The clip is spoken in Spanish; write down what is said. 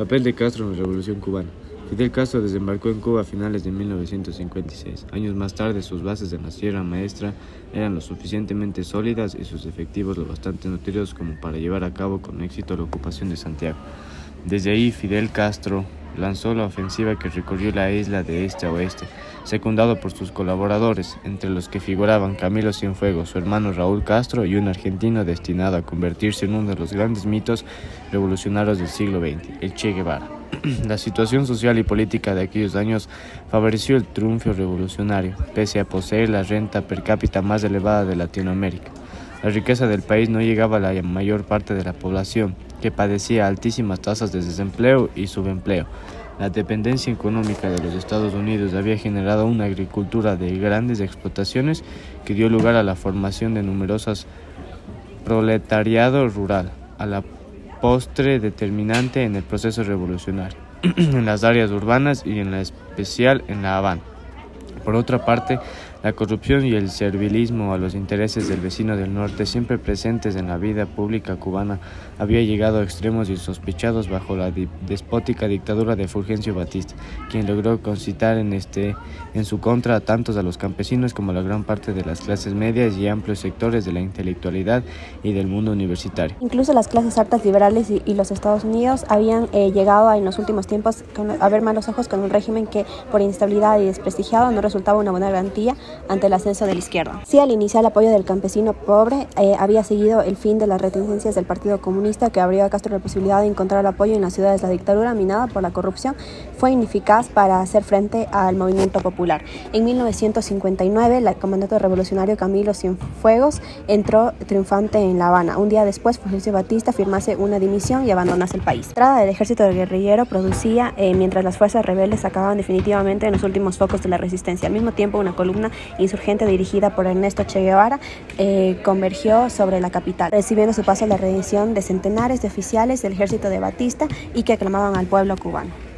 Papel de Castro en la Revolución Cubana. Fidel Castro desembarcó en Cuba a finales de 1956. Años más tarde, sus bases en la Sierra Maestra eran lo suficientemente sólidas y sus efectivos lo bastante nutridos como para llevar a cabo con éxito la ocupación de Santiago. Desde ahí, Fidel Castro lanzó la ofensiva que recorrió la isla de este a oeste, secundado por sus colaboradores, entre los que figuraban Camilo Cienfuegos, su hermano Raúl Castro y un argentino destinado a convertirse en uno de los grandes mitos revolucionarios del siglo XX, el Che Guevara. La situación social y política de aquellos años favoreció el triunfo revolucionario, pese a poseer la renta per cápita más elevada de Latinoamérica. La riqueza del país no llegaba a la mayor parte de la población, que padecía altísimas tasas de desempleo y subempleo. La dependencia económica de los Estados Unidos había generado una agricultura de grandes explotaciones que dio lugar a la formación de numerosas proletariado rural, a la postre determinante en el proceso revolucionario, en las áreas urbanas y en la especial en La Habana. Por otra parte, la corrupción y el servilismo a los intereses del vecino del norte, siempre presentes en la vida pública cubana, había llegado a extremos insospechados bajo la despótica dictadura de Fulgencio Batista, quien logró concitar en, este, en su contra a tantos a los campesinos como a la gran parte de las clases medias y amplios sectores de la intelectualidad y del mundo universitario. Incluso las clases altas liberales y, los Estados Unidos habían eh, llegado en los últimos tiempos a ver malos ojos con un régimen que por inestabilidad y desprestigiado no resultaba una buena garantía ante el ascenso de la izquierda. Sí, al iniciar el apoyo del campesino pobre, eh, había seguido el fin de las reticencias del Partido Comunista que abrió a Castro la posibilidad de encontrar apoyo en las ciudades. La dictadura, minada por la corrupción, fue ineficaz para hacer frente al movimiento popular. En 1959, el comandante revolucionario Camilo Cienfuegos entró triunfante en La Habana. Un día después, Fulgencio Batista firmase una dimisión y abandonase el país. La entrada del ejército guerrillero producía, eh, mientras las fuerzas rebeldes acababan definitivamente en los últimos focos de la resistencia. Al mismo tiempo, una columna insurgente dirigida por Ernesto Che Guevara eh, convergió sobre la capital, recibiendo su paso la redención de centenares de oficiales del ejército de Batista y que aclamaban al pueblo cubano.